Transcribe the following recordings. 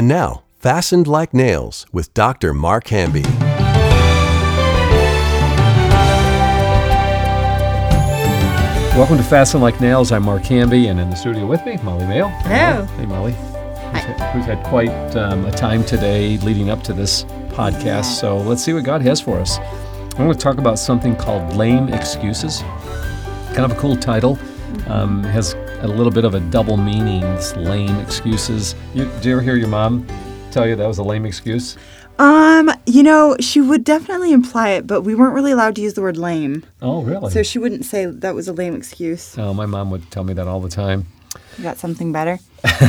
And now, Fastened Like Nails with Dr. Mark Hamby. Welcome to Fastened Like Nails. I'm Mark Hamby, and in the studio with me, Molly Mayo. Hello. Hey, Molly. We've had, we've had quite um, a time today leading up to this podcast, so let's see what God has for us. I want to talk about something called lame excuses. Kind of a cool title. Um, has a little bit of a double meaning. This lame excuses. You, did you ever hear your mom tell you that was a lame excuse? Um, you know, she would definitely imply it, but we weren't really allowed to use the word lame. Oh, really? So she wouldn't say that was a lame excuse. oh, my mom would tell me that all the time. You got something better?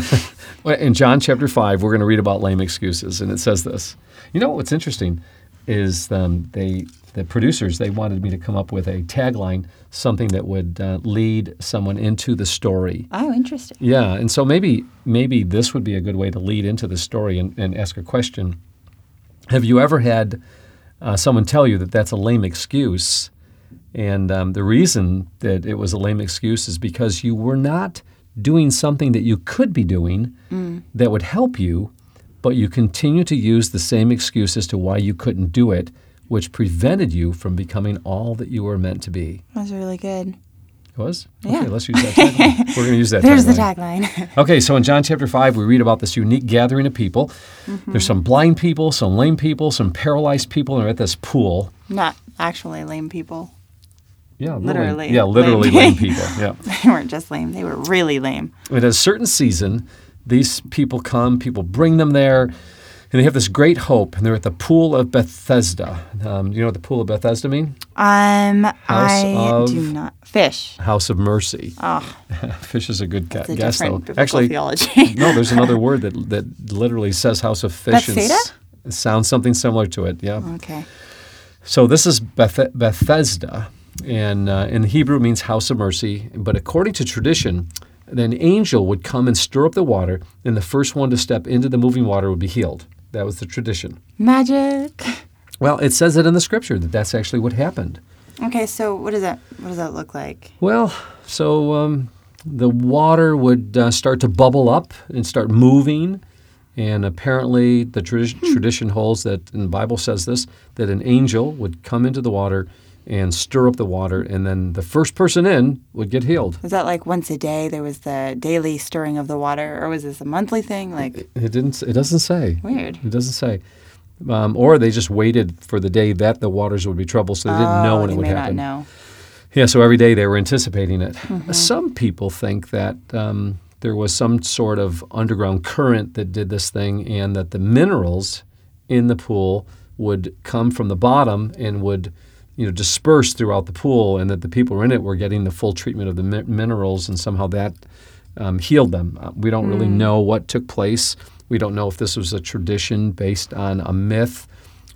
In John chapter 5, we're going to read about lame excuses, and it says this. You know what's interesting is um, they, the producers, they wanted me to come up with a tagline, something that would uh, lead someone into the story. Oh, interesting. Yeah, and so maybe maybe this would be a good way to lead into the story and, and ask a question. Have you ever had uh, someone tell you that that's a lame excuse? And um, the reason that it was a lame excuse is because you were not doing something that you could be doing that would help you, but you continue to use the same excuse as to why you couldn't do it, which prevented you from becoming all that you were meant to be. That was really good. It was? Yeah. Okay, let's use that tagline. We're going to use that There's the tagline. tagline. Okay, so in John chapter 5, we read about this unique gathering of people. Mm-hmm. There's some blind people, some lame people, some paralyzed people, and they're at this pool. Not actually lame people. Yeah, Literally Yeah, literally lame. lame people. Yeah. They weren't just lame, they were really lame. At a certain season, these people come, people bring them there, and they have this great hope, and they're at the pool of Bethesda. Um, you know what the pool of Bethesda mean? Um, House I of- do not. Fish. House of mercy. Oh, Fish is a good it's a guess, though. Actually, theology. no, there's another word that that literally says house of fish. and It sounds something similar to it. Yeah. okay. So this is Beth- Bethesda, and uh, in Hebrew it means house of mercy. But according to tradition, an angel would come and stir up the water, and the first one to step into the moving water would be healed. That was the tradition. Magic. Well, it says it in the scripture that that's actually what happened. Okay, so what does that what does that look like? Well, so um, the water would uh, start to bubble up and start moving. And apparently, the tradi- tradition holds that, and the Bible says this, that an angel would come into the water and stir up the water, and then the first person in would get healed. Was that like once a day there was the daily stirring of the water, or was this a monthly thing? Like It didn't. It doesn't say. weird. It doesn't say. Um, or they just waited for the day that the waters would be troubled, so they didn't know Oh, when it would may happen. not know. Yeah, so every day they were anticipating it. Some people think that um, there was some sort of underground current that did this thing, and that the minerals in the pool would come from the bottom and would, you know, dispersed throughout the pool, and that the people were in it were getting the full treatment of the mi- minerals, and somehow that um, healed them. Uh, we don't really know what took place. We don't know if this was a tradition based on a myth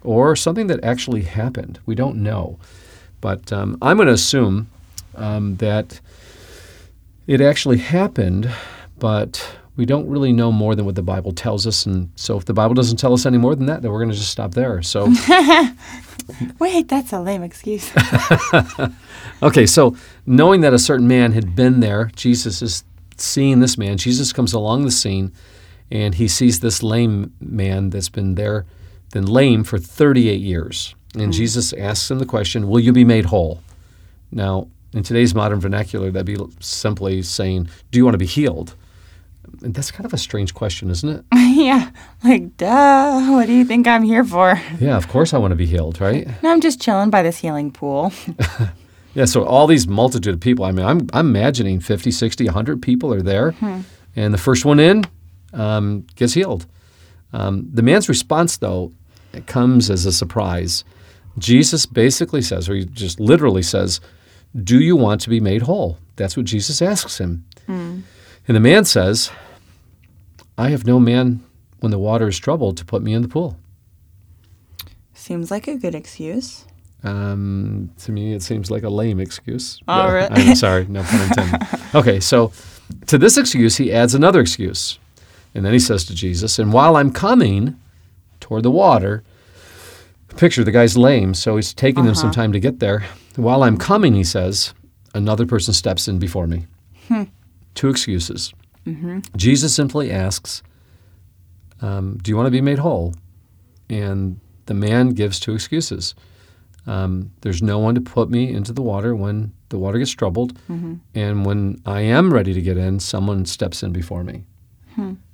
or something that actually happened. We don't know. But um, I'm going to assume um, that it actually happened, but we don't really know more than what the Bible tells us. And so if the Bible doesn't tell us any more than that, then we're going to just stop there. So, Wait, that's a lame excuse. okay, so knowing that a certain man had been there, Jesus is seeing this man. Jesus comes along the scene and he sees this lame man that's been there, been lame for 38 years. And mm. Jesus asks him the question, Will you be made whole? Now, in today's modern vernacular, that'd be simply saying, Do you want to be healed? That's kind of a strange question, isn't it? yeah, like duh. What do you think I'm here for? Yeah, of course I want to be healed, right? No, I'm just chilling by this healing pool. Yeah, so all these multitude of people, I mean, I'm, I'm imagining 50, 60, 100 people are there, and the first one in um, gets healed. Um, the man's response, though, it comes as a surprise. Jesus basically says, or he just literally says, Do you want to be made whole? That's what Jesus asks him. And the man says, I have no man when the water is troubled to put me in the pool. Seems like a good excuse. Um, to me, it seems like a lame excuse. Oh, Uh. I'm sorry, no pun intended. okay, so to this excuse, he adds another excuse. And then he says to Jesus, And while I'm coming toward the water, picture the guy's lame, so he's taking him some time to get there. While I'm coming, he says, another person steps in before me. Two excuses. Jesus simply asks, um, Do you want to be made whole? And the man gives two excuses. Um, there's no one to put me into the water when the water gets troubled. And when I am ready to get in, someone steps in before me.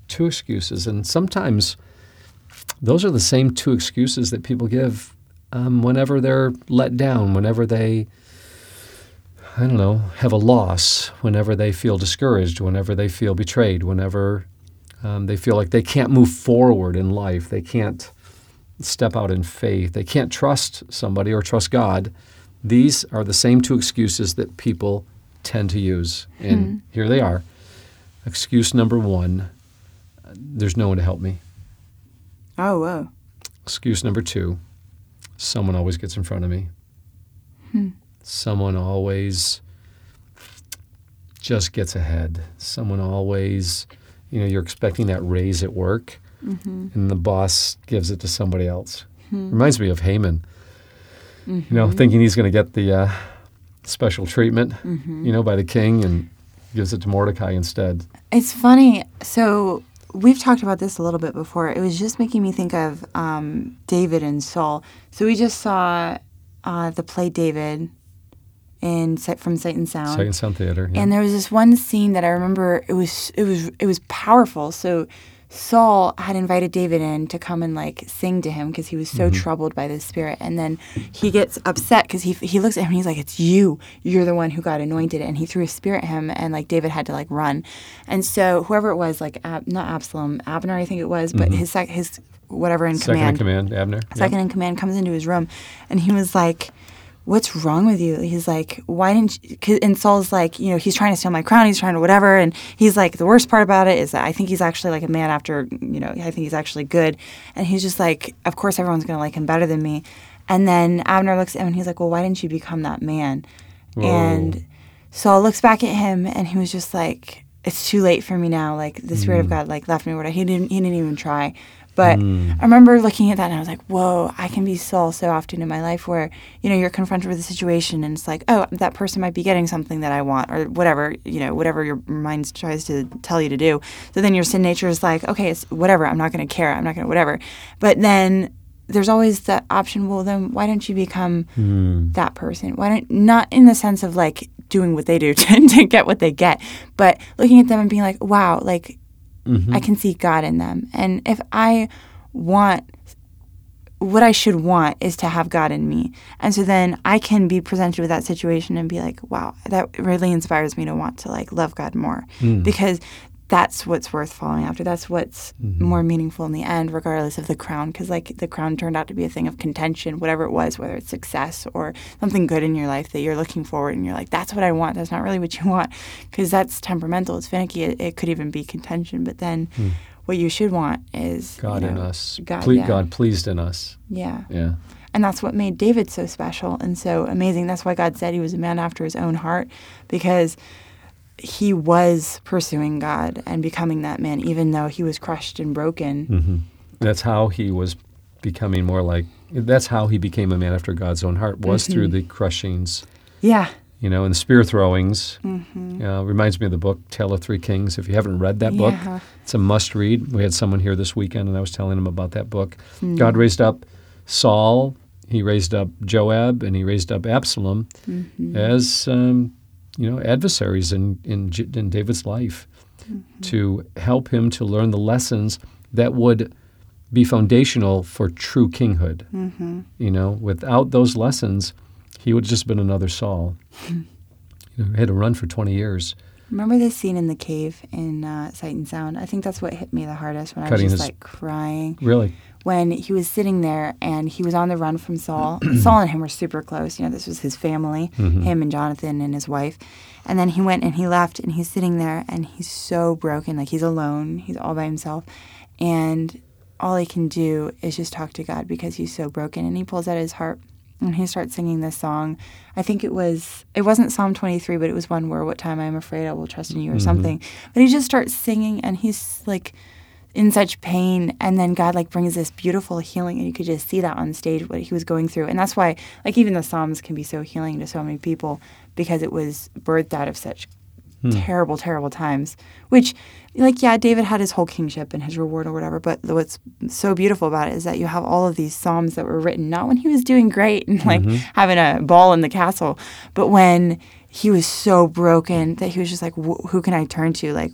Two excuses. And sometimes those are the same two excuses that people give um, whenever they're let down, whenever they, I don't know, have a loss, whenever they feel discouraged, whenever they feel betrayed, whenever um, they feel like they can't move forward in life, they can't step out in faith, they can't trust somebody or trust God. These are the same two excuses that people tend to use. And here they are. Excuse number one there's no one to help me. Oh, whoa. Excuse number two someone always gets in front of me. Someone always just gets ahead. Someone always, you know, you're expecting that raise at work, and the boss gives it to somebody else. Reminds me of Haman, you know, thinking he's going to get the uh, special treatment, you know, by the king, and gives it to Mordecai instead. It's funny. So we've talked about this a little bit before. It was just making me think of um, David and Saul. So we just saw uh, the play David in Sight from Sight and Sound. Second Sound Theater. yeah. And there was this one scene that I remember. It was it was it was powerful. So Saul had invited David in to come and like sing to him because he was so mm-hmm. troubled by this spirit. And then he gets upset because he he looks at him and he's like, "It's you. You're the one who got anointed." And he threw a spear at him, and like David had to like run. And so whoever it was, like Ab- not Absalom, Abner, I think it was, but mm-hmm. his sec- his whatever in Second command in command, Abner. yeah. second in command comes into his room and he was like what's wrong with you he's like why didn't you and saul's like you know he's trying to steal my crown he's trying to whatever and he's like the worst part about it is that i think he's actually like a man after you know i think he's actually good and he's just like of course everyone's going to like him better than me and then abner looks at him and he's like well why didn't you become that man and Saul looks back at him and he was just like, "It's too late for me now. Like the spirit of mm. God like left me. Whatever. He didn't. He didn't even try." But mm. I remember looking at that and I was like, "Whoa! I can be Saul so often in my life where you know you're confronted with a situation and it's like, oh, that person might be getting something that I want or whatever you know whatever your mind tries to tell you to do. So then your sin nature is like, okay, it's whatever. I'm not going to care. I'm not going to whatever. But then there's always that option. Well, then why don't you become hmm. that person? Why don't not in the sense of like doing what they do to, to get what they get, but looking at them and being like, wow, like Mm-hmm. I can see God in them. And if I want what I should want is to have God in me. And so then I can be presented with that situation and be like, wow, that really inspires me to want to like love God more mm. because that's what's worth following after. That's what's mm-hmm. more meaningful in the end, regardless of the crown. Because like the crown turned out to be a thing of contention, whatever it was, whether it's success or something good in your life that you're looking forward and you're like, that's what I want. That's not really what you want because that's temperamental. It's finicky. It, it could even be contention. But then hmm. what you should want is you God in us. God, Ple- yeah. God pleased in us. Yeah. Yeah. And that's what made David so special and so amazing. That's why God said he was a man after his own heart because he was pursuing God and becoming that man, even though he was crushed and broken. hmm That's how he was becoming more like. That's how he became a man after God's own heart was through Mm-hmm. the crushings, Yeah. you know, and the spear throwings. Mm-hmm. Uh, reminds me of the book Tale of Three Kings. If you haven't read that book, Yeah. it's a must read. We had someone here this weekend, and I was telling him about that book. Hmm. God raised up Saul, he raised up Joab, and he raised up Absalom Mm-hmm. as um, you know adversaries in in, in David's life Mm-hmm. to help him to learn the lessons that would be foundational for true kinghood. Mm-hmm. You know, without those lessons, he would just have just been another Saul. You know, he had to run for twenty years. Remember this scene in the cave in uh, Sight and Sound? I think that's what hit me the hardest when I was just his- like crying. Really, when he was sitting there and he was on the run from Saul. Saul and him were super close. You know, this was his family, him and Jonathan and his wife. And then he went and he left and he's sitting there and he's so broken. Like he's alone, he's all by himself. And all he can do is just talk to God because he's so broken. And he pulls out his harp and he starts singing this song. I think it was, it wasn't Psalm 23, but it was one where, What time I am afraid I will trust in you or mm-hmm. something. But he just starts singing and he's like, in such pain and then god like brings this beautiful healing and you could just see that on stage what he was going through and that's why like even the psalms can be so healing to so many people because it was birthed out of such Hmm. terrible, terrible times. Which, like, yeah, David had his whole kingship and his reward or whatever. But what's so beautiful about it is that you have all of these psalms that were written not when he was doing great and like mm-hmm. having a ball in the castle, but when he was so broken that he was just like, "Who can I turn to?" Like,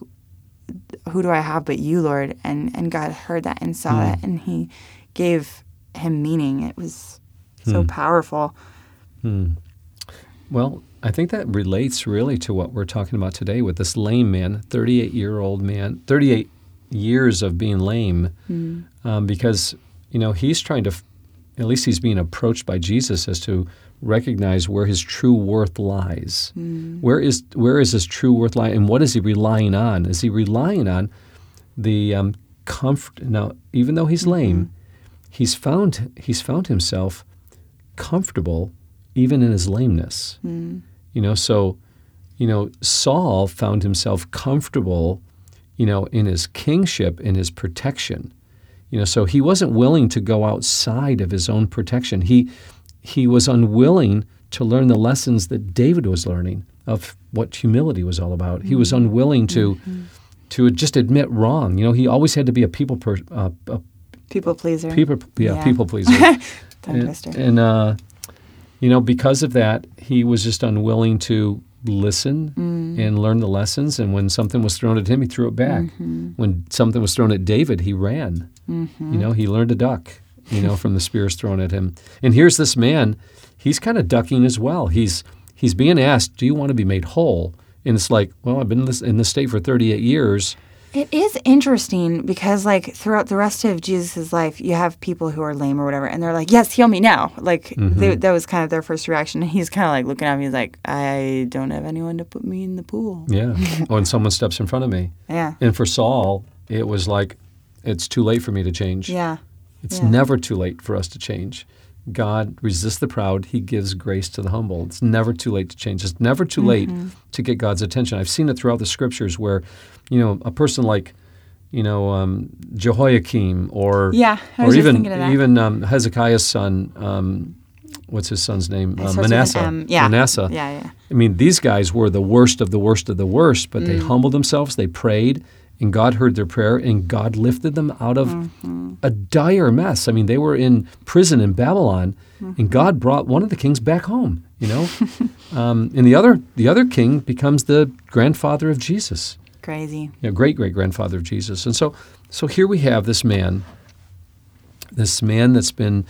who do I have but you, Lord? And and God heard that and saw hmm. that, and He gave him meaning. It was so hmm. powerful. Well, I think that relates really to what we're talking about today with this lame man, 38 year old man, 38 years of being lame, um, because, you know, he's trying to, at least he's being approached by Jesus as to recognize where his true worth lies. Where is where is his true worth lie, and what is he relying on? Is he relying on the um, comfort? Now, even though he's lame, he's found he's found himself comfortable even in his lameness. You know, so you know Saul found himself comfortable, you know, in his kingship, in his protection. You know, so he wasn't willing to go outside of his own protection. He he was unwilling to learn the lessons that David was learning of what humility was all about. He was unwilling to to just admit wrong. You know, he always had to be a people per, uh, a People pleaser. people yeah, Yeah. people pleaser. And and, uh, you know, because of that, he was just unwilling to listen Mm. and learn the lessons. And when something was thrown at him, he threw it back. Mm-hmm. When something was thrown at David, he ran. Mm-hmm. You know, he learned to duck. You know, from the spears thrown at him. And here's this man. He's kind of ducking as well. He's he's being asked, "Do you want to be made whole?" And it's like, well, I've been in this, in this state for 38 years. It is interesting because, like, throughout the rest of Jesus' life, you have people who are lame or whatever, and they're like, "Yes, heal me now." Like, they, mm-hmm. that was kind of their first reaction. And he's kind of like looking at me, he's like, "I don't have anyone to put me in the pool." Yeah. when someone steps in front of me. Yeah, And for Saul, it was like, it's too late for me to change. yeah, It's yeah. never too late for us to change. God resists the proud. He gives grace to the humble. It's never too late to change. It's never too late Mm-hmm. to get God's attention. I've seen it throughout the scriptures where, you know, a person like, you know, um, Jehoiakim or Yeah, or even thinking of that. even um, Hezekiah's son, um, what's his son's name? Uh, an Manasseh. M. Yeah, Manasseh. Yeah, yeah. I mean, these guys were the worst of the worst of the worst, but Mm. they humbled themselves, they prayed, and God heard their prayer, and God lifted them out of Mm-hmm. a dire mess. I mean, they were in prison in Babylon, Mm-hmm. and God brought one of the kings back home. You know, um, and the other the other king becomes the grandfather of Jesus, Crazy. you know, great great grandfather of Jesus. And so, so here we have this man, this man that's been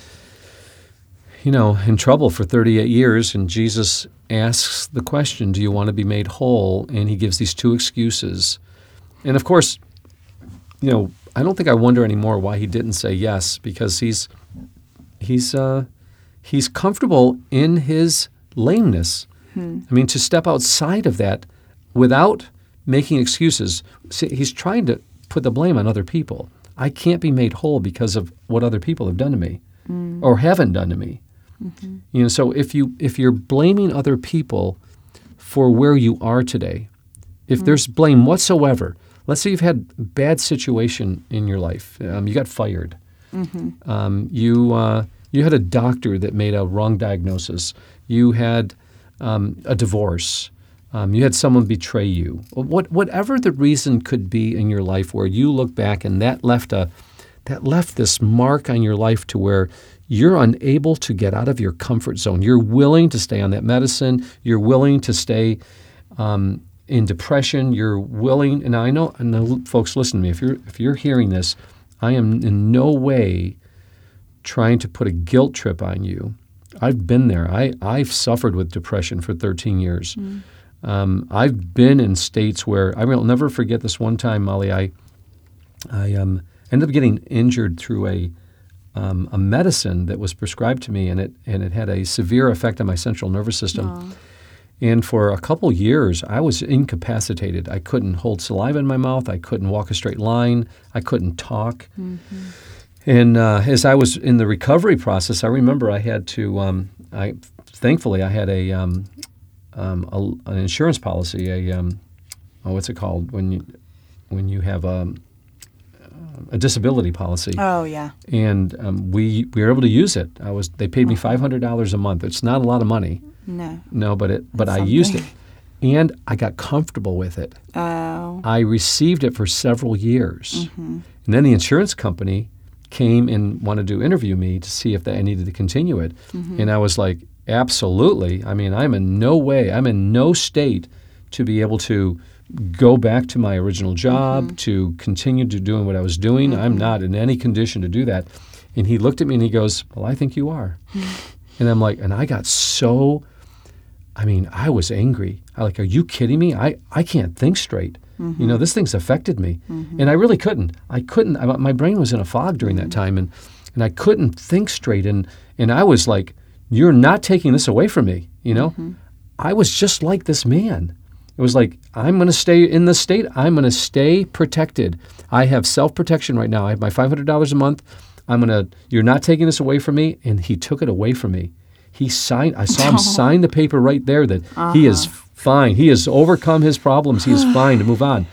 you know, in trouble for 38 years, and Jesus asks the question, Do you want to be made whole? And he gives these two excuses. And of course, you know, I don't think I wonder anymore why he didn't say yes, because he's he's uh, he's comfortable in his lameness. Hmm. I mean, to step outside of that without making excuses, see, he's trying to put the blame on other people. I can't be made whole because of what other people have done to me hmm. or haven't done to me. Mm-hmm. You know, so if you if you're blaming other people for where you are today, if hmm. there's blame whatsoever, let's say you've had a bad situation in your life, um, you got fired, um, you uh, you had a doctor that made a wrong diagnosis, you had um, a divorce, um, you had someone betray you, what whatever the reason could be in your life where you look back and that left a that left this mark on your life to where you're unable to get out of your comfort zone. You're willing to stay on that medicine. You're willing to stay um, in depression. You're willing, and I know, and the folks, listen to me. If you're if you're hearing this, I am in no way trying to put a guilt trip on you. I've been there. I I've suffered with depression for 13 years. Um, I've been in states where I will never forget this one time, Molly. I I um, ended up getting injured through a um, a medicine that was prescribed to me, and it and it had a severe effect on my central nervous system. And for a couple years, I was incapacitated. I couldn't hold saliva in my mouth. I couldn't walk a straight line. I couldn't talk. And uh, as I was in the recovery process, I remember I had to. Um, I thankfully I had a, um, um, a an insurance policy. A um, oh, what's it called when you when you have a, a disability policy Oh yeah. and um, we we were able to use it. I was they paid me five hundred dollars a month. It's not a lot of money, No. no, but it but That's I used it, and I got comfortable with it. Oh. I received it for several years. Mm-hmm. And then the insurance company came and wanted to interview me to see if they, I needed to continue it. Mm-hmm. And I was like, absolutely. I mean, I'm in no way, I'm in no state to be able to go back to my original job, mm-hmm. to continue to doing what I was doing. I'm not in any condition to do that. And he looked at me and he goes, Well, I think you are. and I'm like, and I got so I mean, I was angry. I like, are you kidding me? I, I can't think straight. You know, mm-hmm. this thing's affected me, mm-hmm. and I really couldn't. I couldn't. I, my brain was in a fog during that mm-hmm. time, and and I couldn't think straight. And and I was like, you're not taking this away from me. You know, I was just like this man. It was like, I'm going to stay in this state. I'm going to stay protected. I have self protection right now. I have my $500 a month. I'm going to, you're not taking this away from me. And he took it away from me. He signed, I saw him sign the paper right there that he is uh-huh. fine. He has overcome his problems. He is fine to move on.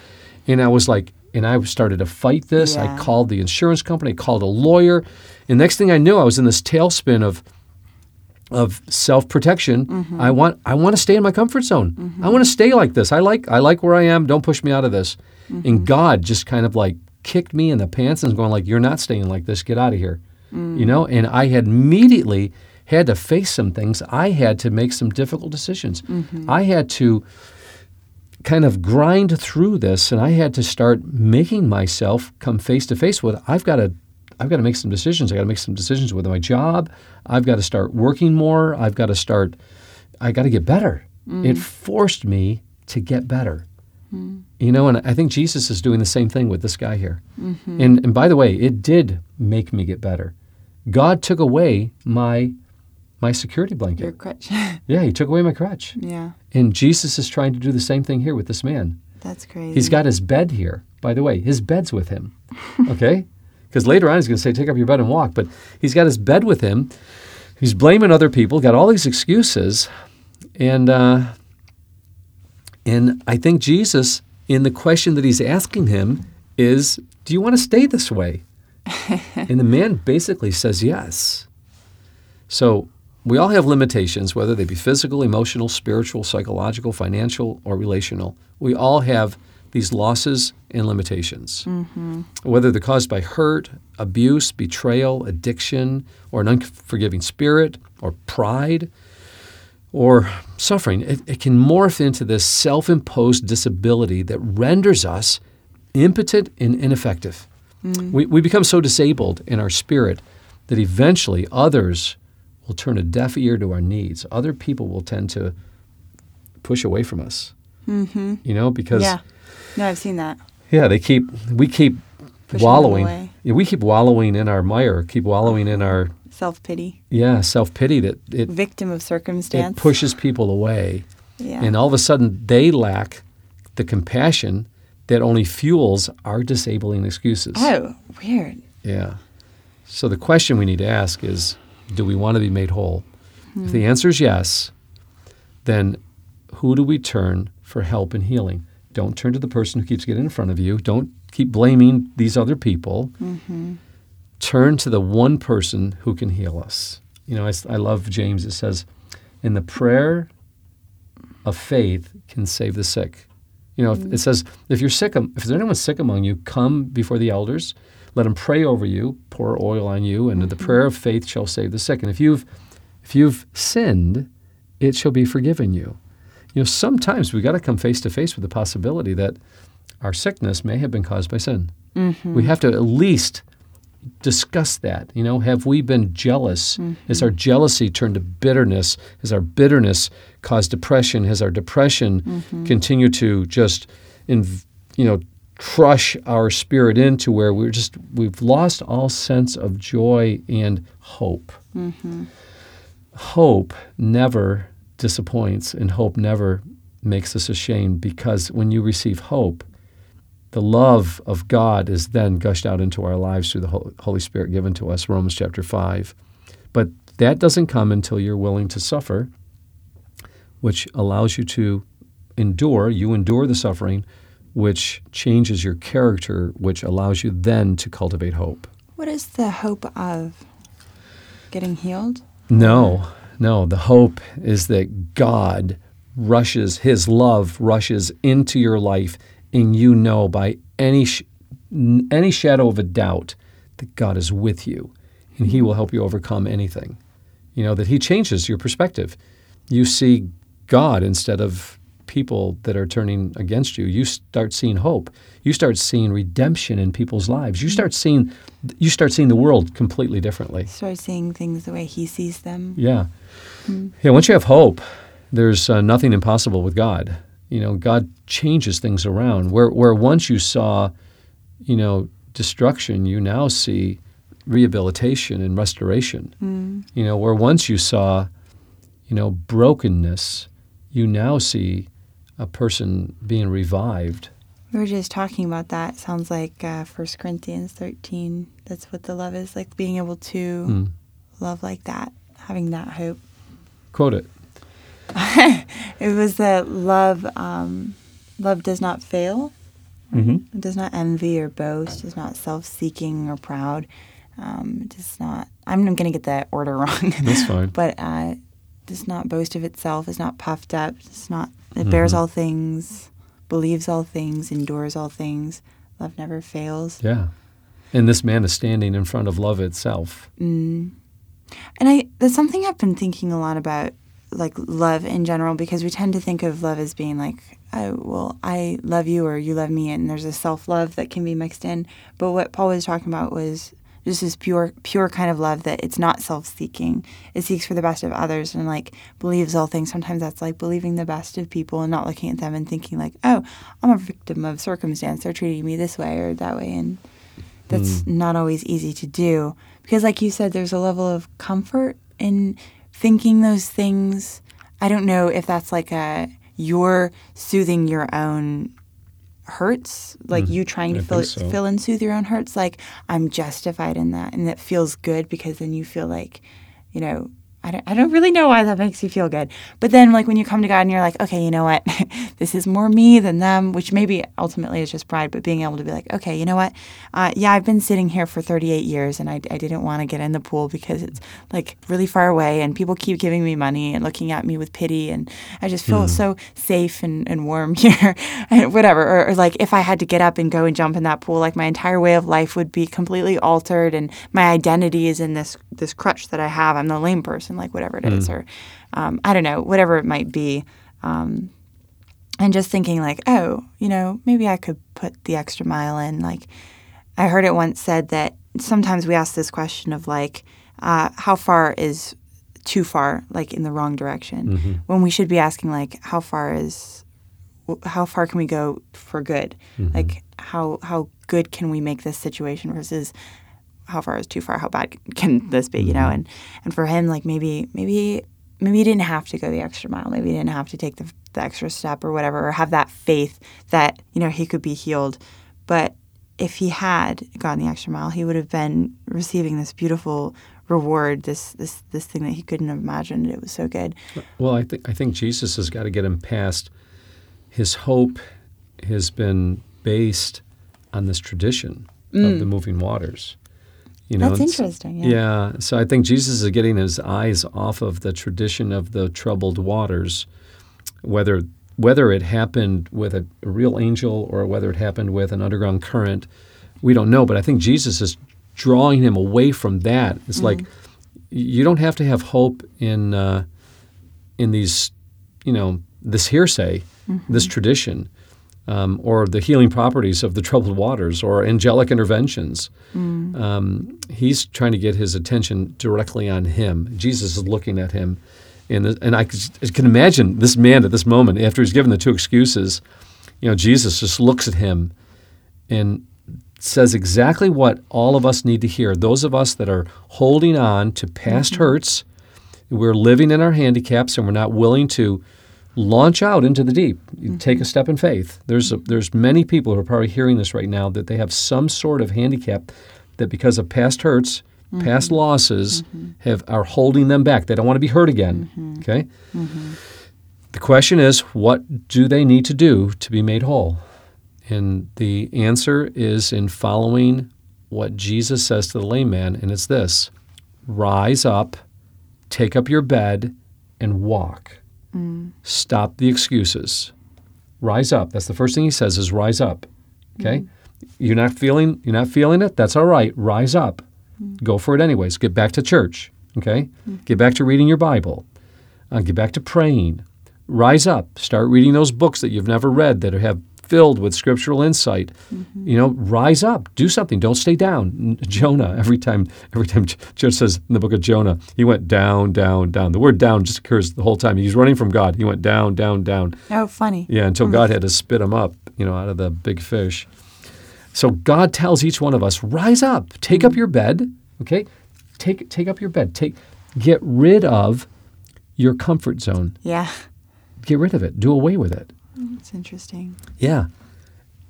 And I was like, and I started to fight this. I called the insurance company, I called a lawyer. And next thing I knew, I was in this tailspin of, of self protection. Mm-hmm. I want I want to stay in my comfort zone. I mm-hmm. want to stay like this. I like I like where I am. Don't push me out of this. And mm-hmm. God just kind of like kicked me in the pants and was going like, "You're not staying like this. Get out of here." You mm. know. And I had immediately had to face some things. I had to make some difficult decisions. Mm-hmm. I had to kind of grind through this and I had to start making myself come face to face with I've got to I've got to make some decisions. I got to make some decisions with my job. I've got to start working more. I've got to start I got to get better. Mm. It forced me to get better. Mm. You know, and I think Jesus is doing the same thing with this guy here. Mm-hmm. And and by the way, it did make me get better. God took away my my security blanket. Your crutch. yeah, he took away my crutch. yeah. And Jesus is trying to do the same thing here with this man. That's crazy. He's got his bed here. By the way, his bed's with him. Okay? Because later on he's going to say, take up your bed and walk. But he's got his bed with him. He's blaming other people, got all these excuses. And, uh, and I think Jesus, in the question that he's asking him, is Do you want to stay this way? and the man basically says yes. So we all have limitations, whether they be physical, emotional, spiritual, psychological, financial, or relational. We all have these losses and limitations, mm-hmm. whether they're caused by hurt, abuse, betrayal, addiction, or an unforgiving spirit, or pride, or suffering. It, it can morph into this self imposed disability that renders us impotent and ineffective. Mm. We, we become so disabled in our spirit that eventually others will turn a deaf ear to our needs. Other people will tend to push away from us. Mm-hmm. You know, because yeah. No, I've seen that. yeah, they keep we keep Pushing wallowing. Yeah, we keep wallowing in our mire, keep wallowing in our Self pity. yeah self pity that it Victim of circumstance. it circumstance. pushes people away, Yeah. and all of a sudden they lack the compassion that only fuels our disabling excuses. oh, weird. Yeah. So the question we need to ask is do we want to be made whole? If the answer is yes, then who do we turn for help and healing? Don't turn to the person who keeps getting in front of you. Don't keep blaming these other people. Mm-hmm. Turn to the one person who can heal us. You know, I, I love James. It says, "In the prayer of faith can save the sick." You know, if- mm. it says, if you're sick, um, if there's anyone sick among you, come before the elders, let them pray over you, pour oil on you, and the prayer of faith shall save the sick. And if you've, if you've sinned, it shall be forgiven you. You know, sometimes we got to come face to face with the possibility that our sickness may have been caused by sin. Mm-hmm. We have to at least discuss that. You know, have we been jealous? Mm-hmm. Has our jealousy turned to bitterness? Has our bitterness caused depression? Has our depression mm-hmm. continued to just, in, you know, crush our spirit into where we're just we've lost all sense of joy and hope. Mm-hmm. Hope never disappoints, and hope never makes us ashamed because when you receive hope, the love of God is then gushed out into our lives through the Holy Spirit given to us, Romans chapter 5. But that doesn't come until you're willing to suffer, which allows you to endure. You endure the suffering, which changes your character, which allows you then to cultivate hope. What is the hope of getting healed? No, no. The hope is that God rushes, His love rushes into your life, and you know by any sh- any shadow of a doubt that God is with you, and He will help you overcome anything. You know that He changes your perspective. You see God instead of people that are turning against you. You start seeing hope. You start seeing redemption in people's lives. You mm-hmm. start seeing you start seeing the world completely differently. Start seeing things the way he sees them. Yeah. Mm-hmm. Yeah, once you have hope, there's uh, nothing impossible with God. You know, God changes things around. Where where once you saw, you know, destruction, you now see rehabilitation and restoration. Mm. You know, where once you saw, you know, brokenness, you now see a person being revived. We were just talking about that. Sounds like uh, 1 Corinthians 13. That's what the love is like being able to Mm. love like that, having that hope. Quote it. It was that love, um, love does not fail. Mm-hmm. It does not envy or boast. Is not self-seeking or proud. Um, does not. I'm going to get that order wrong. That's fine. but uh, does not boast of itself. Is not puffed up. It's not. It bears Mhm. all things, believes all things, endures all things. Love never fails. Yeah. And this man is standing in front of love itself. Mm. And I that's something I've been thinking a lot about, like love in general, because we tend to think of love as being like, I, well, I love you or you love me, and there's a self love that can be mixed in. But what Paul was talking about was just this pure, pure kind of love that it's not self seeking. It seeks for the best of others and like believes all things. Sometimes that's like believing the best of people and not looking at them and thinking like, oh, I'm a victim of circumstance. They're treating me this way or that way, and that's mm. not always easy to do because like you said there's a level of comfort in thinking those things i don't know if that's like a you're soothing your own hurts like mm-hmm. you trying to I fill, so. fill and soothe your own hurts like i'm justified in that and that feels good because then you feel like you know I don't, I don't really know why that makes you feel good. But then, like, when you come to God and you're like, okay, you know what? this is more me than them, which maybe ultimately is just pride, but being able to be like, okay, you know what? Uh, yeah, I've been sitting here for 38 years and I, I didn't want to get in the pool because it's like really far away and people keep giving me money and looking at me with pity. And I just feel so safe and, and warm here and whatever. Or, or like, if I had to get up and go and jump in that pool, like my entire way of life would be completely altered and my identity is in this, this crutch that I have. I'm the lame person, like whatever it is, or um, I don't know, whatever it might be. Um, and just thinking like, oh, you know, maybe I could put the extra mile in. Like, I heard it once said that sometimes we ask this question of like, uh, how far is too far, like in the wrong direction, when we should be asking like, how far is, how far can we go for good? Like, how how good can we make this situation versus how far is too far? How bad can this be? You know, mm-hmm. and and for him, like maybe maybe maybe he didn't have to go the extra mile. Maybe he didn't have to take the, the extra step or whatever, or have that faith that you know he could be healed. But if he had gone the extra mile, he would have been receiving this beautiful reward, this this this thing that he couldn't have imagined. It was so good. Well, I think I think Jesus has got to get him past. His hope has been based on this tradition of the mm. moving waters. You know, That's it's- interesting, yeah. yeah. So I think Jesus is getting his eyes off of the tradition of the troubled waters, whether whether it happened with a, real angel or whether it happened with an underground current, we don't know. But I think Jesus is drawing him away from that. It's like you don't have to have hope in uh, in these, you know, this hearsay, this tradition, um, or the healing properties of the troubled waters, or angelic interventions. Um, he's trying to get his attention directly on him. Jesus is looking at him, and and I I can imagine this man at this moment after he's given the two excuses. You know, Jesus just looks at him and says exactly what all of us need to hear. Those of us that are holding on to past hurts, we're living in our handicaps, and we're not willing to launch out into the deep. You mm-hmm. Take a step in faith. There's a, there's many people who are probably hearing this right now that they have some sort of handicap that because of past hurts, mm-hmm. past losses, mm-hmm. have are holding them back. They don't want to be hurt again. Okay. The question is, what do they need to do to be made whole? And the answer is in following what Jesus says to the lame man, and it's this rise up, take up your bed, and walk. Stop the excuses. Rise up. That's the first thing he says is rise up. Okay? Mm. You're not feeling you're not feeling it? That's all right. Rise up. Mm. Go for it anyways. Get back to church. Okay? Mm. Get back to reading your Bible. Uh, get back to praying. Rise up. Start reading those books that you've never read that have filled with scriptural insight. Mm-hmm. You know, rise up. Do something. Don't stay down. Jonah. Every time, every time J- Judge says in the book of Jonah, he went down, down, down. The word down just occurs the whole time. He's running from God. He went down, down, down. Oh, funny. Yeah, until mm. God had to spit him up, you know, out of the big fish. So God tells each one of us, rise up, take up mm. your bed, okay? Take take up your bed. Take get rid of your comfort zone. Yeah. Get rid of it. Do away with it. That's interesting. Yeah.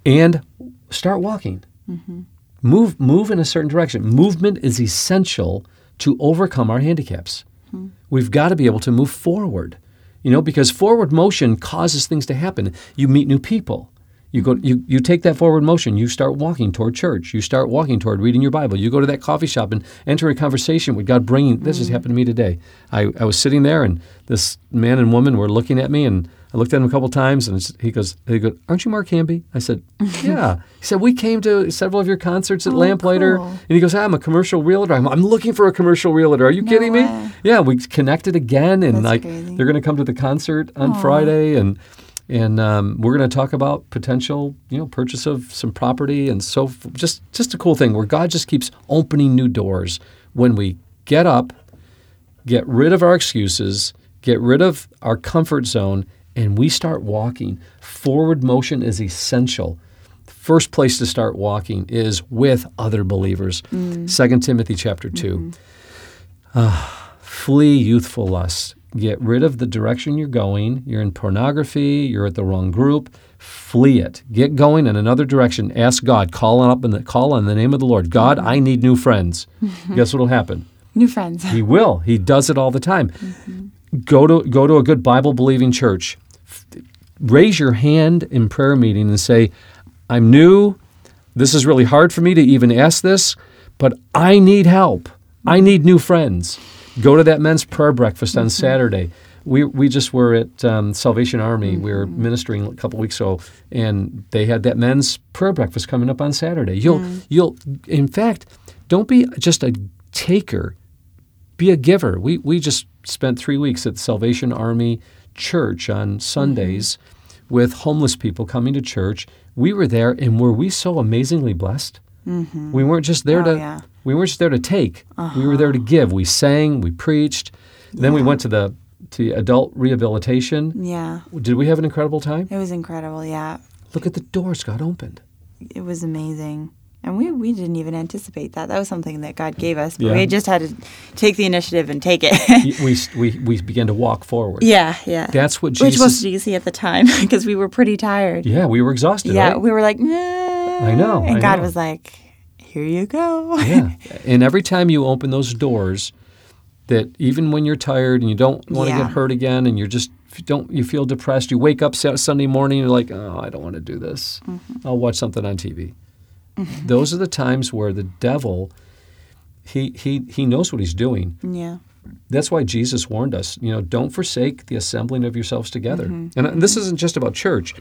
And start walking. Mm-hmm. Move move in a certain direction. Movement is essential to overcome our handicaps. Hmm. We've got to be able to move forward. You know, because forward motion causes things to happen. You meet new people. You go you, you take that forward motion, you start walking toward church. You start walking toward reading your Bible. You go to that coffee shop and enter a conversation with God bringing this has mm. happened to me today. I, I was sitting there and this man and woman were looking at me and I looked at him a couple times, and he goes, "He goes, aren't you Mark Hamby?" I said, "Yeah." He said, "We came to several of your concerts at Oh, Lamplighter," cool. and he goes, "I'm a commercial realtor. I'm, I'm looking for a commercial realtor. Are you No kidding me?" Yeah, we connected again, and That's like crazy. they're going to come to the concert on Friday, and and um, we're going to talk about potential, you know, purchase of some property, and so f- just just a cool thing where God just keeps opening new doors when we get up, get rid of our excuses, get rid of our comfort zone, and we start walking. Forward motion is essential. First place to start walking is with other believers. Mm. 2 Timothy chapter 2. Mm-hmm. Ah, flee youthful lust. Get rid of the direction you're going. You're in pornography, you're at the wrong group. Flee it. Get going in another direction. Ask God. Call on up in the call on the name of the Lord. God, I need new friends. Guess what'll happen? New friends. He will. He does it all the time. Mm-hmm. Go to go to a good Bible believing church. Raise your hand in prayer meeting and say, "I'm new. This is really hard for me to even ask this, but I need help. I need new friends." Go to that men's prayer breakfast on Saturday. We, we just were at um, Salvation Army. We were ministering a couple weeks ago, and they had that men's prayer breakfast coming up on Saturday. You'll you'll in fact, don't be just a taker be a giver. We we just spent three weeks at Salvation Army Church on mm-hmm. Sundays with homeless people coming to church. We were there, and were we so amazingly blessed? Mm-hmm. We weren't just there Oh, to yeah. we weren't just there to take. We were there to uh-huh. give. We sang, we preached. Then we went to the to adult rehabilitation. Yeah. Did we have an incredible time? It was incredible. Yeah. Look at the doors got opened. It was amazing. And we, we didn't even anticipate that. That was something that God gave us. But Yeah. we just had to take the initiative and take it. we, we we began to walk forward. yeah, yeah. That's what Jesus. Which was easy at the time because we were pretty tired. Yeah, we were exhausted. Yeah, right? we were like, nah. I know, And I God know. was like, here you go. Yeah. And every time you open those doors, that even when you're tired and you don't want to Yeah. get hurt again, and you're just you don't you feel depressed, you wake up Sunday morning, and you're like, oh, I don't want to do this. Mm-hmm. I'll watch something on TV. Those are the times where the devil, he he he knows what he's doing. yeah. That's why Jesus warned us, you know, don't forsake the assembling of yourselves together. Mm-hmm. And this isn't just about church.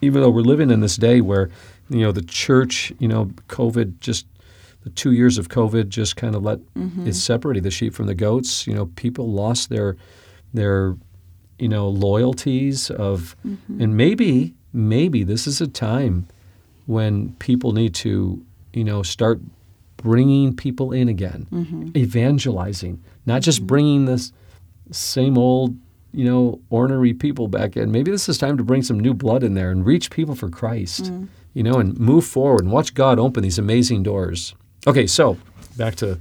Even though we're living in this day where, you know, the church, you know, COVID just the two years of COVID just kind of let Mm-hmm. it separated the sheep from the goats. You know, people lost their their you know loyalties of, Mm-hmm. and maybe maybe this is a time when people need to you know start bringing people in again, Mm-hmm. evangelizing, not just bringing this same old you know ornery people back in. Maybe this is time to bring some new blood in there and reach people for Christ. You know, and move forward and watch God open these amazing doors. Okay, so back to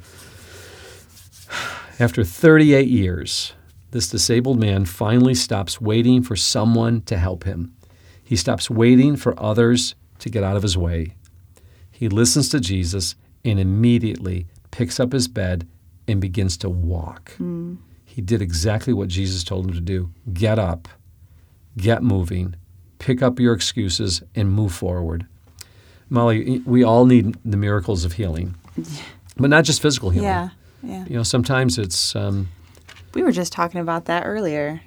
after 38 years, this disabled man finally stops waiting for someone to help him. He stops waiting for others to get out of his way. He listens to Jesus and immediately picks up his bed and begins to walk. He did exactly what Jesus told him to do get up, get moving, pick up your excuses, and move forward. Molly, we all need the miracles of healing, but not just physical healing. Yeah. Yeah. You know, sometimes it's um, We were just talking about that earlier.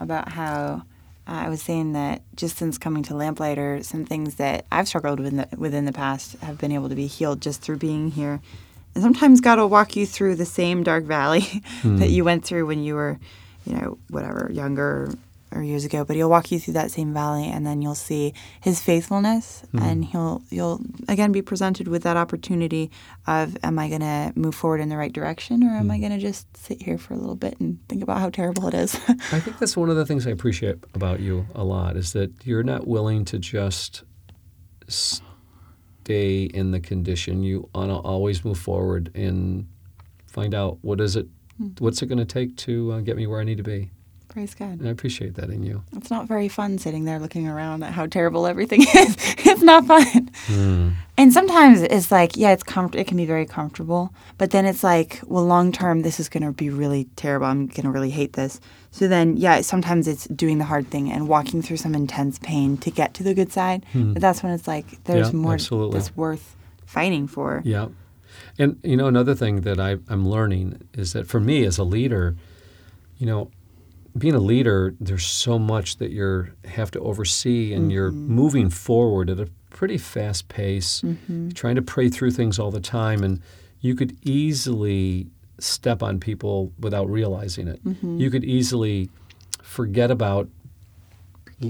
about how I was saying that just since coming to Lamplighter, some things that I've struggled with in the, within the past have been able to be healed just through being here. And sometimes God will walk you through the same dark valley that hmm. you went through when you were, you know, whatever, younger or years ago. But He'll walk you through that same valley, and then you'll see His faithfulness, mm-hmm. and He'll you'll again be presented with that opportunity of, am I going to move forward in the right direction, or am I mm-hmm. going to just sit here for a little bit and think about how terrible it is? I think that's one of the things I appreciate about you a lot is that you're not willing to just stay in the condition. You want to always move forward and find out what is it, mm. what's it going to take to uh, get me where I need to be. Praise God. I appreciate that in you. It's not very fun sitting there looking around at how terrible everything is. it's not fun. Hmm. And sometimes it's like, yeah, it's com- it can be very comfortable, but then it's like, well, long term, this is going to be really terrible. I'm going to really hate this. So then, yeah, sometimes it's doing the hard thing and walking through some intense pain to get to the good side. Hmm. But that's when it's like, there's Yeah, more absolutely. that's worth fighting for. Yeah. And, you know, another thing that I, I'm learning is that for me as a leader, you know, being a leader, there's so much that you have to oversee, and you're mm-hmm. moving forward at a pretty fast pace, mm-hmm. trying to pray through things all the time, and you could easily step on people without realizing it. Mm-hmm. You could easily forget about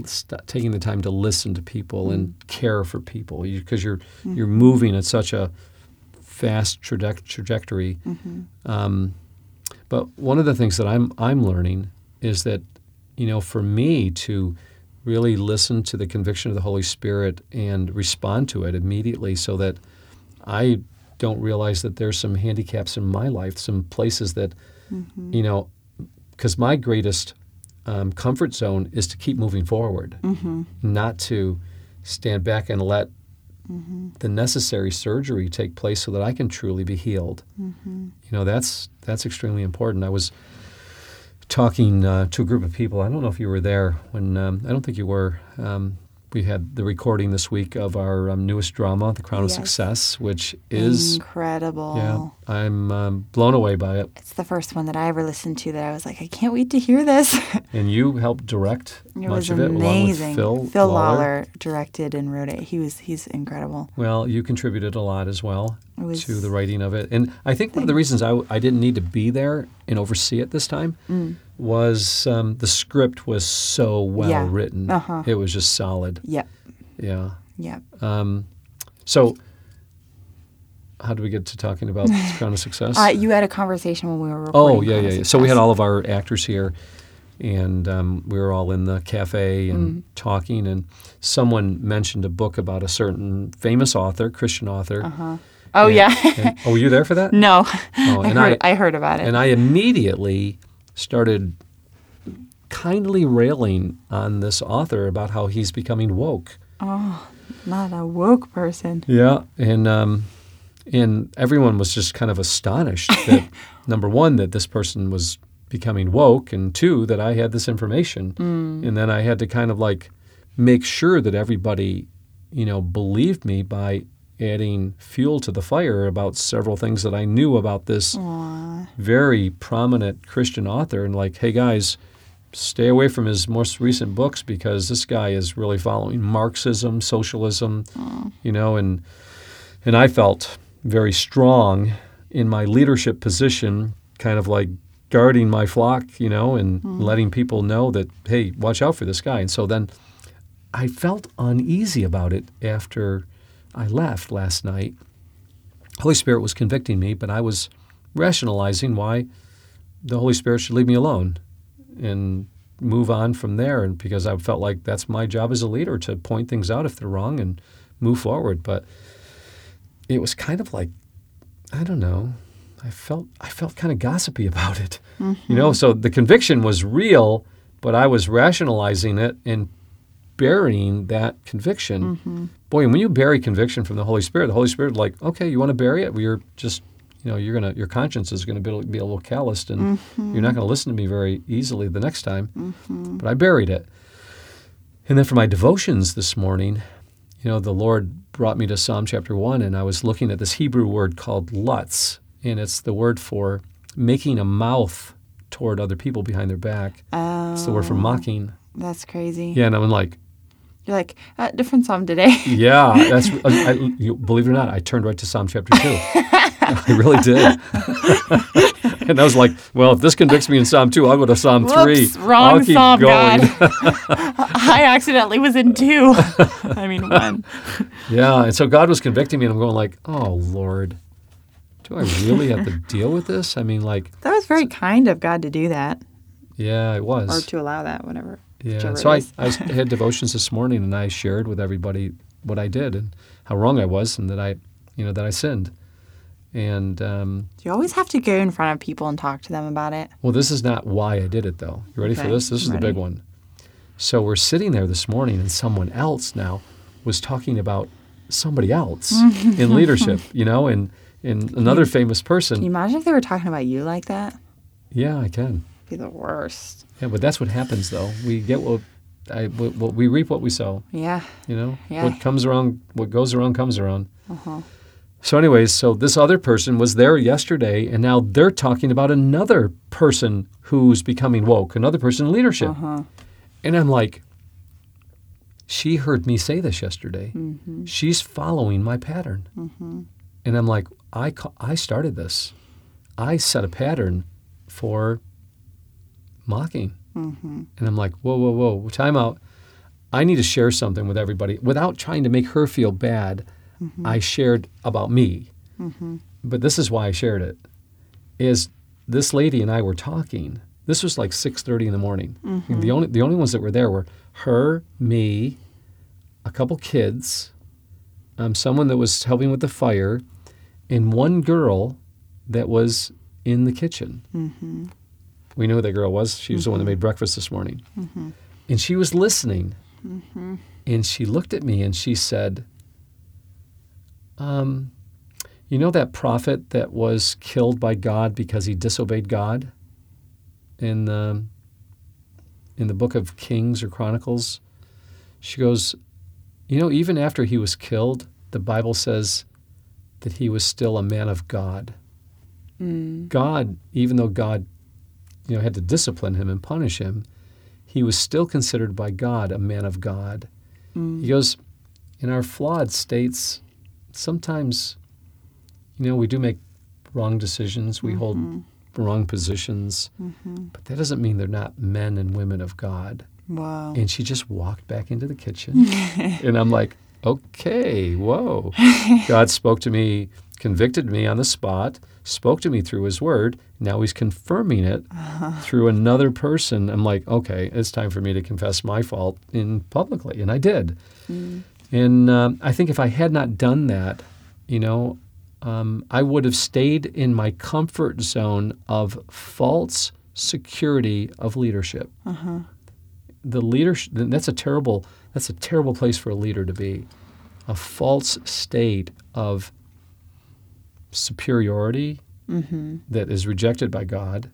st- taking the time to listen to people and mm. care for people. Because you, are mm. you're moving at such a fast traje- trajectory. Um, but one of the things that I'm I'm learning is that you know for me to really listen to the conviction of the Holy Spirit and respond to it immediately, so that I don't realize that there's some handicaps in my life, some places that mm-hmm. you know, because my greatest um, comfort zone is to keep moving forward, mm-hmm. not to stand back and let mm-hmm. the necessary surgery take place so that I can truly be healed. You know, that's that's extremely important. I was talking uh, to a group of people. I don't know if you were there when. Um, I don't think you were. Um, we had the recording this week of our um, newest drama, The Crown of Success, which is incredible. yeah. I'm um, blown away by it. It's the first one that I ever listened to that I was like, I can't wait to hear this. And you helped direct It much was of it amazing. along with Phil, Lollar. directed and wrote it. He was he's incredible. Well, you contributed a lot as well to the writing of it. And I think one of the reasons I, I didn't need to be there and oversee it this time Mm. was um, the script was so well Yeah. written. Uh-huh. It was just solid. Yep. Yeah. Yep. Um, so, how do we get to talking about this Crown of Success? Uh, you had a conversation when we were recording. Oh yeah, yeah, yeah. So we had all of our actors here, and um, we were all in the cafe and Mm-hmm. talking. And someone mentioned a book about a certain famous author, Christian author. Oh And- yeah. and- oh, were you there for that? no. Oh, I and heard I- I, heard about it. And I immediately started kindly railing on this author about how he's becoming woke. Oh not a woke person. Yeah, and um, and everyone was just kind of astonished that number one that this person was becoming woke, and two that I had this information, mm. and then I had to kind of like make sure that everybody, you know, believed me by adding fuel to the fire about several things that I knew about this very prominent Christian author, and like, hey guys. Stay away from his most recent books because this guy is really following Marxism, socialism, you know, and and I felt very strong in my leadership position, kind of like guarding my flock, you know, and hmm. letting people know that, hey, watch out for this guy. And so then I felt uneasy about it after I left last night. Holy Spirit was convicting me, but I was rationalizing why the Holy Spirit should leave me alone and move on from there. And because I felt like that's my job as a leader to point things out if they're wrong and move forward. But it was kind of like, I don't know. I felt I felt kind of gossipy about it, you know. Mm-hmm. So the conviction was real, but I was rationalizing it and burying that conviction. Mm-hmm. Boy, and when you bury conviction from the Holy Spirit, the Holy Spirit like, okay, you want to bury it? Well, you're just, you know, you're gonna your conscience is gonna be, be a little calloused, and mm-hmm. you're not gonna listen to me very easily the next time. But I buried it. And then for my devotions this morning, you know, the Lord brought me to Psalm chapter one, and I was looking at this Hebrew word called lutz, and it's the word for making a mouth toward other people behind their back. Oh, It's the word for mocking. that's crazy. Yeah, and I'm like, You're like, uh, different psalm today. yeah, that's. I, I, you, believe it or not, I turned right to Psalm chapter two. I really did. and I was like, well, if this convicts me in Psalm two, I'll go to Psalm three. Wrong I'll keep psalm, going. God. I accidentally was in two. I mean, one. Yeah, and so God was convicting me, and I'm going like, oh Lord, do I really have to deal with this? I mean, like, That was very kind of God to do that yeah, it was. or to allow that, whatever. Yeah. So I. I had devotions this morning, and I shared with everybody what I did and how wrong I was, and that I, you know, that I sinned. And um, You always have to go in front of people and talk to them about it. well, this is not why I did it, though. You ready for this? This is I'm the big one. So we're sitting there this morning, and someone else now was talking about somebody else in leadership, you know, and and another famous person. Can you imagine if they were talking about you like that? Yeah, I can. It'd be the worst. Yeah, but that's what happens, though. We get what. I, what, what we reap what we sow. Yeah. You know, Yeah. what comes around, what goes around comes around. Uh-huh. So, anyways, so this other person was there yesterday, and now they're talking about another person who's becoming woke, another person in leadership. Uh-huh. And I'm like, she heard me say this yesterday. Mm-hmm. She's following my pattern. Mm-hmm. And I'm like, I, I started this. I set a pattern for mocking. Mm-hmm. And I'm like, whoa, whoa, whoa, time out. I need to share something with everybody without trying to make her feel bad. Mm-hmm. I shared about me. But this is why I shared it. Is this lady and I were talking. This was like 6:30 in the morning. Mm-hmm. The only the only ones that were there were her, me, a couple kids, um, someone that was helping with the fire, and one girl that was in the kitchen. Mm-hmm. We knew who that girl was. She was the one that made breakfast this morning. And she was listening. And she looked at me and she said, um, You know that prophet that was killed by God because he disobeyed God? In the, in the book of Kings or Chronicles? She goes, You know, even after he was killed, the Bible says that he was still a man of God. Mm. God, even though God you know, had to discipline him and punish him, he was still considered by God a man of God. He mm. goes, in our flawed states, sometimes, you know, we do make wrong decisions, we hold mm-hmm. wrong positions, mm-hmm. but that doesn't mean they're not men and women of God. Whoa. And she just walked back into the kitchen. and I'm like, okay, whoa. God spoke to me, convicted me on the spot, spoke to me through his word. Now he's confirming it through another person. I'm like, okay, it's time for me to confess my fault in publicly. And I did. And um, I think if I had not done that, you know, um, I would have stayed in my comfort zone of false security of leadership the leadership that's a terrible that's a terrible place for a leader to be a false state of superiority mm-hmm. that is rejected by god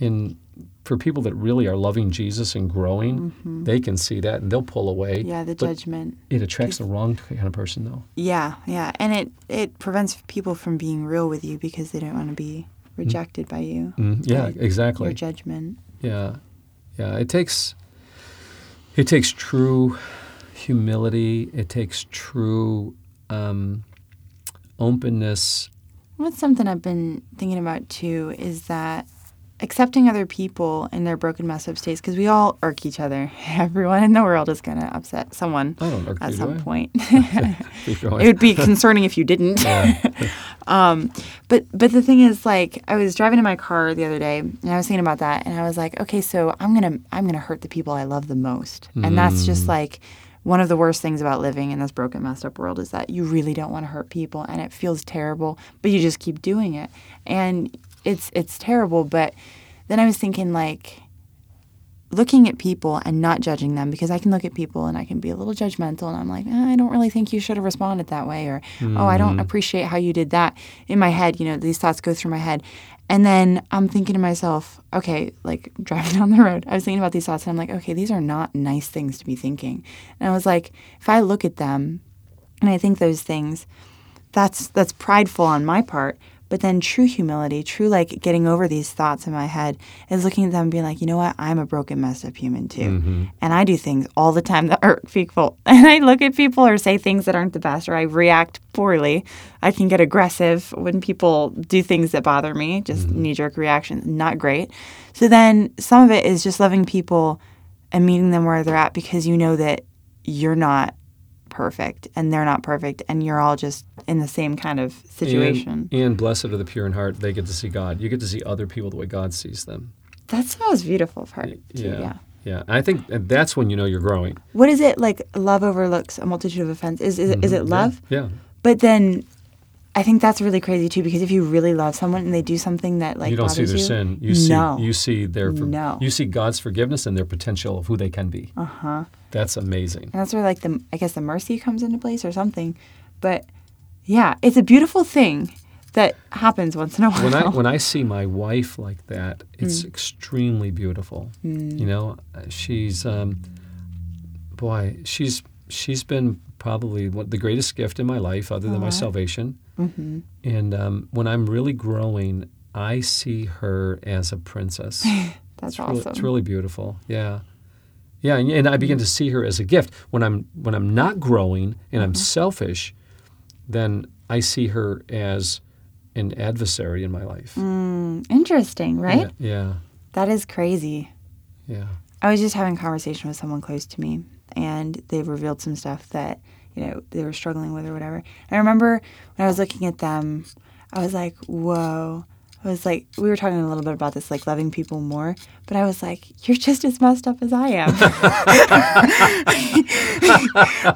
and for people that really are loving jesus and growing mm-hmm. they can see that and they'll pull away Yeah, the But judgment. it attracts the wrong kind of person though Yeah, yeah. And it, it prevents people from being real with you because they don't want to be mm. rejected by you. Mm, yeah by exactly Your judgment. Yeah, yeah. It takes it takes true humility. It takes true um, openness. What's something I've been thinking about too is that accepting other people in their broken, messed up states, because we all irk each other. Everyone in the world is going to upset someone I don't irk at you, some point. It would be concerning if you didn't. um, but but the thing is, like, I was driving in my car the other day, and I was thinking about that, and I was like, okay, so I'm gonna I'm gonna hurt the people I love the most, and that's Mm. just like one of the worst things about living in this broken, messed up world is that you really don't want to hurt people, and it feels terrible, but you just keep doing it, and it's it's terrible. But then I was thinking like looking at people and not judging them because I can look at people and I can be a little judgmental and I'm like, eh, I don't really think you should have responded that way or oh, I don't appreciate how you did that. In my head, you know, these thoughts go through my head. And then I'm thinking to myself, okay, like driving down the road, I was thinking about these thoughts and I'm like, okay, these are not nice things to be thinking. And I was like, if I look at them and I think those things, that's that's prideful on my part, But then true humility, true like getting over these thoughts in my head is looking at them and being like, you know what? I'm a broken, messed up human too. Mm-hmm. And I do things all the time that hurt people. And I look at people or say things that aren't the best or I react poorly. I can get aggressive when people do things that bother me, just mm-hmm. knee jerk reactions, not great. So then some of it is just loving people and meeting them where they're at because you know that you're not perfect and they're not perfect and you're all just in the same kind of situation. And, and blessed are the pure in heart; they get to see God. You get to see other people the way God sees them. That's the most beautiful part. Too, Yeah, yeah. yeah. I think that's when you know you're growing. What is it like? Love overlooks a multitude of offense. Is is, it is it love? Mm-hmm. Yeah. But then, I think that's really crazy too because if you really love someone and they do something that like you don't see their you, sin. You see no. you see their No. you see God's forgiveness and their potential of who they can be. Uh huh. That's amazing. And that's where like the I guess the mercy comes into place or something. But yeah, it's a beautiful thing that happens once in a while. when I when I see my wife like that, it's Mm. extremely beautiful. You know, Uh, she's um, boy, she's she's been probably one, the greatest gift in my life, other than my salvation. hmm And um, when I'm really growing, I see her as a princess. That's It's really, awesome. it's really beautiful. Yeah. Yeah, and, and I begin to see her as a gift. When I'm when I'm not growing and I'm selfish, then I see her as an adversary in my life. Mm, interesting, right? Yeah, yeah. That is crazy. yeah. I was just having a conversation with someone close to me, and they revealed some stuff that you know they were struggling with or whatever. And I remember when I was looking at them, I was like, "Whoa!" I was like, we were talking a little bit about this, like loving people more, but I was like, "You're just as messed up as I am." and,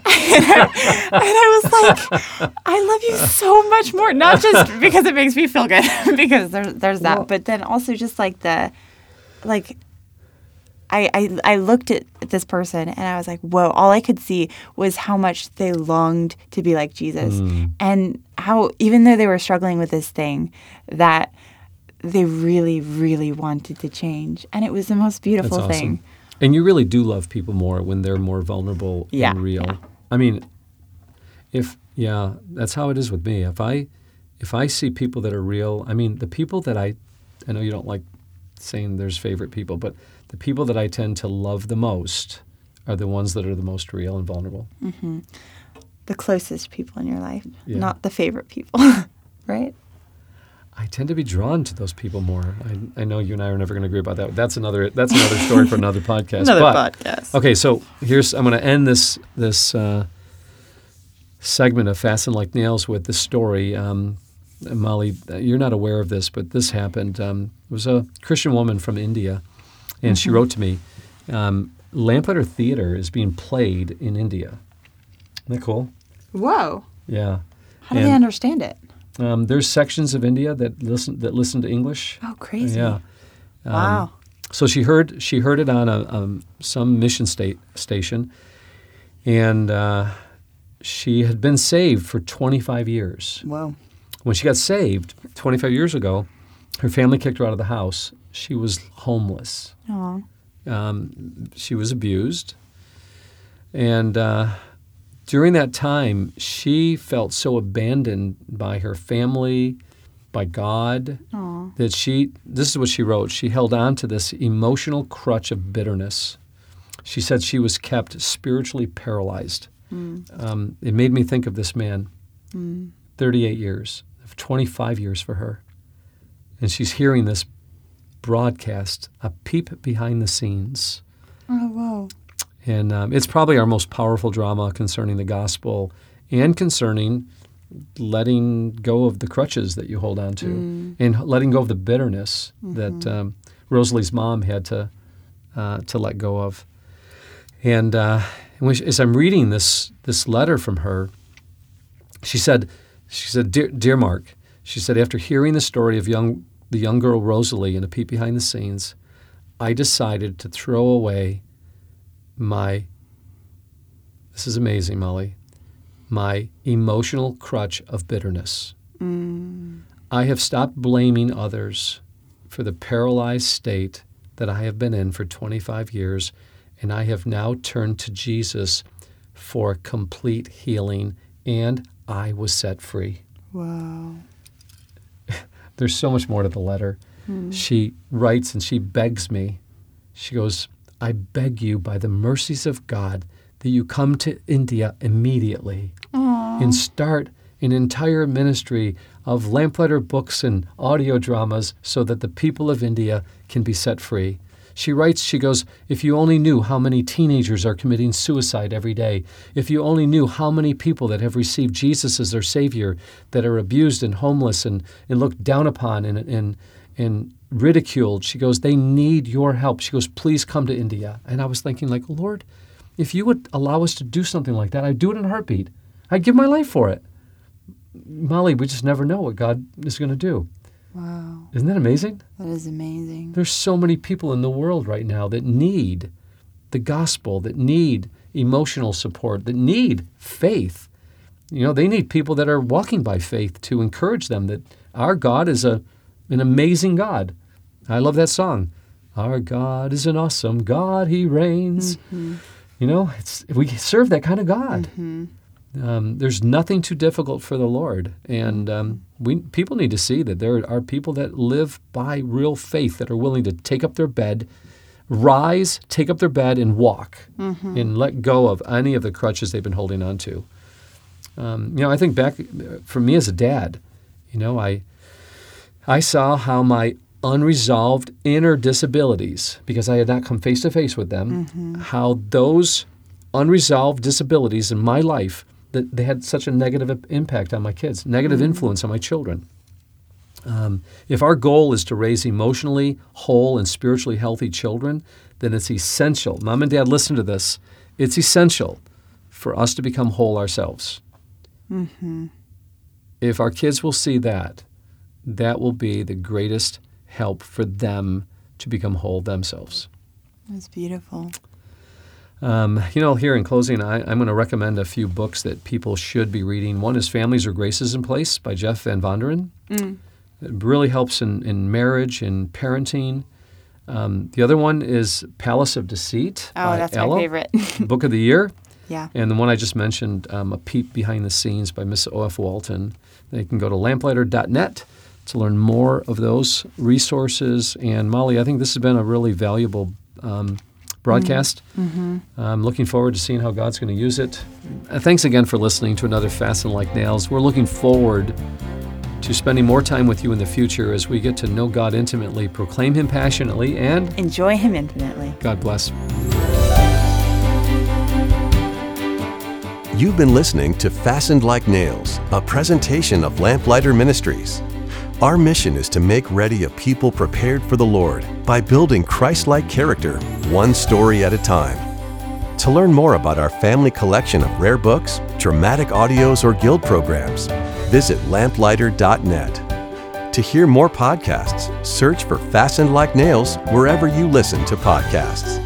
I, and I was like, "I love you so much more, not just because it makes me feel good, because there's there's that, Well- but then also just like the, like." I, I, I looked at this person and I was like, whoa, all I could see was how much they longed to be like Jesus. Mm. And how, even though they were struggling with this thing, that they really, really wanted to change. And it was the most beautiful awesome. thing. And you really do love people more when they're more vulnerable Yeah, and real. yeah. I mean, if yeah, that's how it is with me. If I if I see people that are real, I mean, the people that I I know you don't like saying there's favorite people, but the people that I tend to love the most are the ones that are the most real and vulnerable. Mm-hmm. The closest people in your life, Yeah. not the favorite people, right? I tend to be drawn to those people more. I, I know you and I are never going to agree about that. That's another that's another story for another podcast. but, podcast. Okay, so here's I'm going to end this this uh, segment of Fastened Like Nails with this story. Um, Molly, you're not aware of this, but this happened. Um, it was a Christian woman from India, and she wrote to me. Um, Lamplighter Theater is being played in India. Isn't that cool? Whoa. Yeah. How do they understand it? Um, there's sections of India that listen that listen to English. Oh, crazy. Yeah. Um, Wow. So she heard she heard it on a um, some mission state station, and uh, she had been saved for 25 years. Whoa. When she got saved 25 years ago, her family kicked her out of the house. She was homeless. Aw. Um, she was abused, and uh, during that time, she felt so abandoned by her family, by God, Aw. that she, this is what she wrote, she held on to this emotional crutch of bitterness. She said she was kept spiritually paralyzed. Um, it made me think of this man, 38 years, 25 years for her. And she's hearing this broadcast, a peep behind the scenes. Oh, whoa. And um, it's probably our most powerful drama concerning the gospel and concerning letting go of the crutches that you hold on to and letting go of the bitterness that um, Rosalie's mom had to uh, to let go of. And uh, as I'm reading this this letter from her, she said, she said, dear, dear Mark, she said, after hearing the story of young the young girl Rosalie in a peep behind the scenes, I decided to throw away my this is amazing, Molly. My emotional crutch of bitterness. Mm. I have stopped blaming others for the paralyzed state that I have been in for 25 years, and I have now turned to Jesus for complete healing, and I was set free. Wow. there's so much more to the letter. Hmm. She writes and she begs me. She goes, I beg you by the mercies of God that you come to India immediately and start an entire ministry of lamplighter books and audio dramas so that the people of India can be set free. She writes, she goes, If you only knew how many teenagers are committing suicide every day, if you only knew how many people that have received Jesus as their Savior that are abused and homeless and, and looked down upon and, and, and ridiculed, she goes, They need your help. She goes, Please come to India. And I was thinking, like, Lord, if you would allow us to do something like that, I'd do it in a heartbeat. I'd give my life for it. Molly, we just never know what God is going to do. Wow, Isn't that amazing? that is amazing. There's so many people in the world right now that need the gospel, that need emotional support, that need faith. You know, they need people that are walking by faith to encourage them that our God is a an amazing God. I love that song. Our God is an awesome God, he reigns. You know, it's we serve that kind of God. Um, there's nothing too difficult for the Lord, and um, we people need to see that there are people that live by real faith that are willing to take up their bed, rise, take up their bed, and walk, and let go of any of the crutches they've been holding on to. Um, you know, I think back uh, for me as a dad, you know, I I saw how my unresolved inner disabilities, because I had not come face to face with them, mm-hmm. how those unresolved disabilities in my life that they had such a negative impact on my kids, negative mm-hmm. influence on my children. Um, if our goal is to raise emotionally whole and spiritually healthy children, then it's essential. Mom and dad, listen to this. It's essential for us to become whole ourselves. Mm-hmm. If our kids will see that, that will be the greatest help for them to become whole themselves. That's beautiful. Um, you know, here in closing, I, I'm going to recommend a few books that people should be reading. One is Families Where Grace Is in Place by Jeff Van Vonderen. It really helps in, in marriage and parenting. Um, the other one is Palace of Deceit Oh, that's Ella, my favorite. Book of the Year. yeah. And the one I just mentioned, um, A Peep Behind the Scenes by Miss O.F. Walton. They can go to lamplighter.net to learn more of those resources. And Molly, I think this has been a really valuable um, broadcast. I'm looking forward to seeing how God's going to use it. Uh, thanks again for listening to another Fastened Like Nails. We're looking forward to spending more time with you in the future as we get to know God intimately, proclaim Him passionately, and Enjoy him infinitely. God bless. You've been listening to Fastened Like Nails, a presentation of Lamplighter Ministries. Our mission is to make ready a people prepared for the Lord by building Christ like character, one story at a time. To learn more about our family collection of rare books, dramatic audios, or guild programs, visit lamplighter.net. To hear more podcasts, search for Fastened Like Nails wherever you listen to podcasts.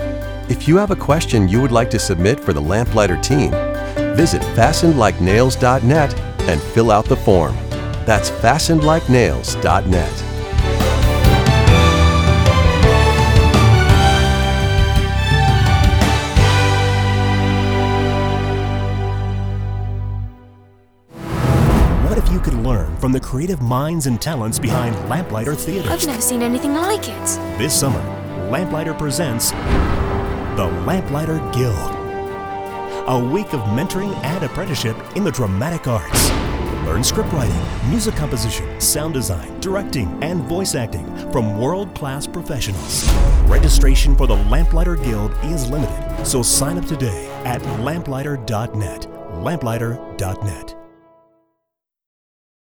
If you have a question you would like to submit for the Lamplighter team, visit fastenedlikenails.net and fill out the form. That's fastenedlikenails.net. What if you could learn from the creative minds and talents behind Lamplighter Theater? I've never seen anything like it. This summer, Lamplighter presents the Lamplighter Guild. A week of mentoring and apprenticeship in the dramatic arts. Learn scriptwriting, music composition, sound design, directing, and voice acting from world class professionals. Registration for the Lamplighter Guild is limited, so sign up today at lamplighter.net. Lamplighter.net.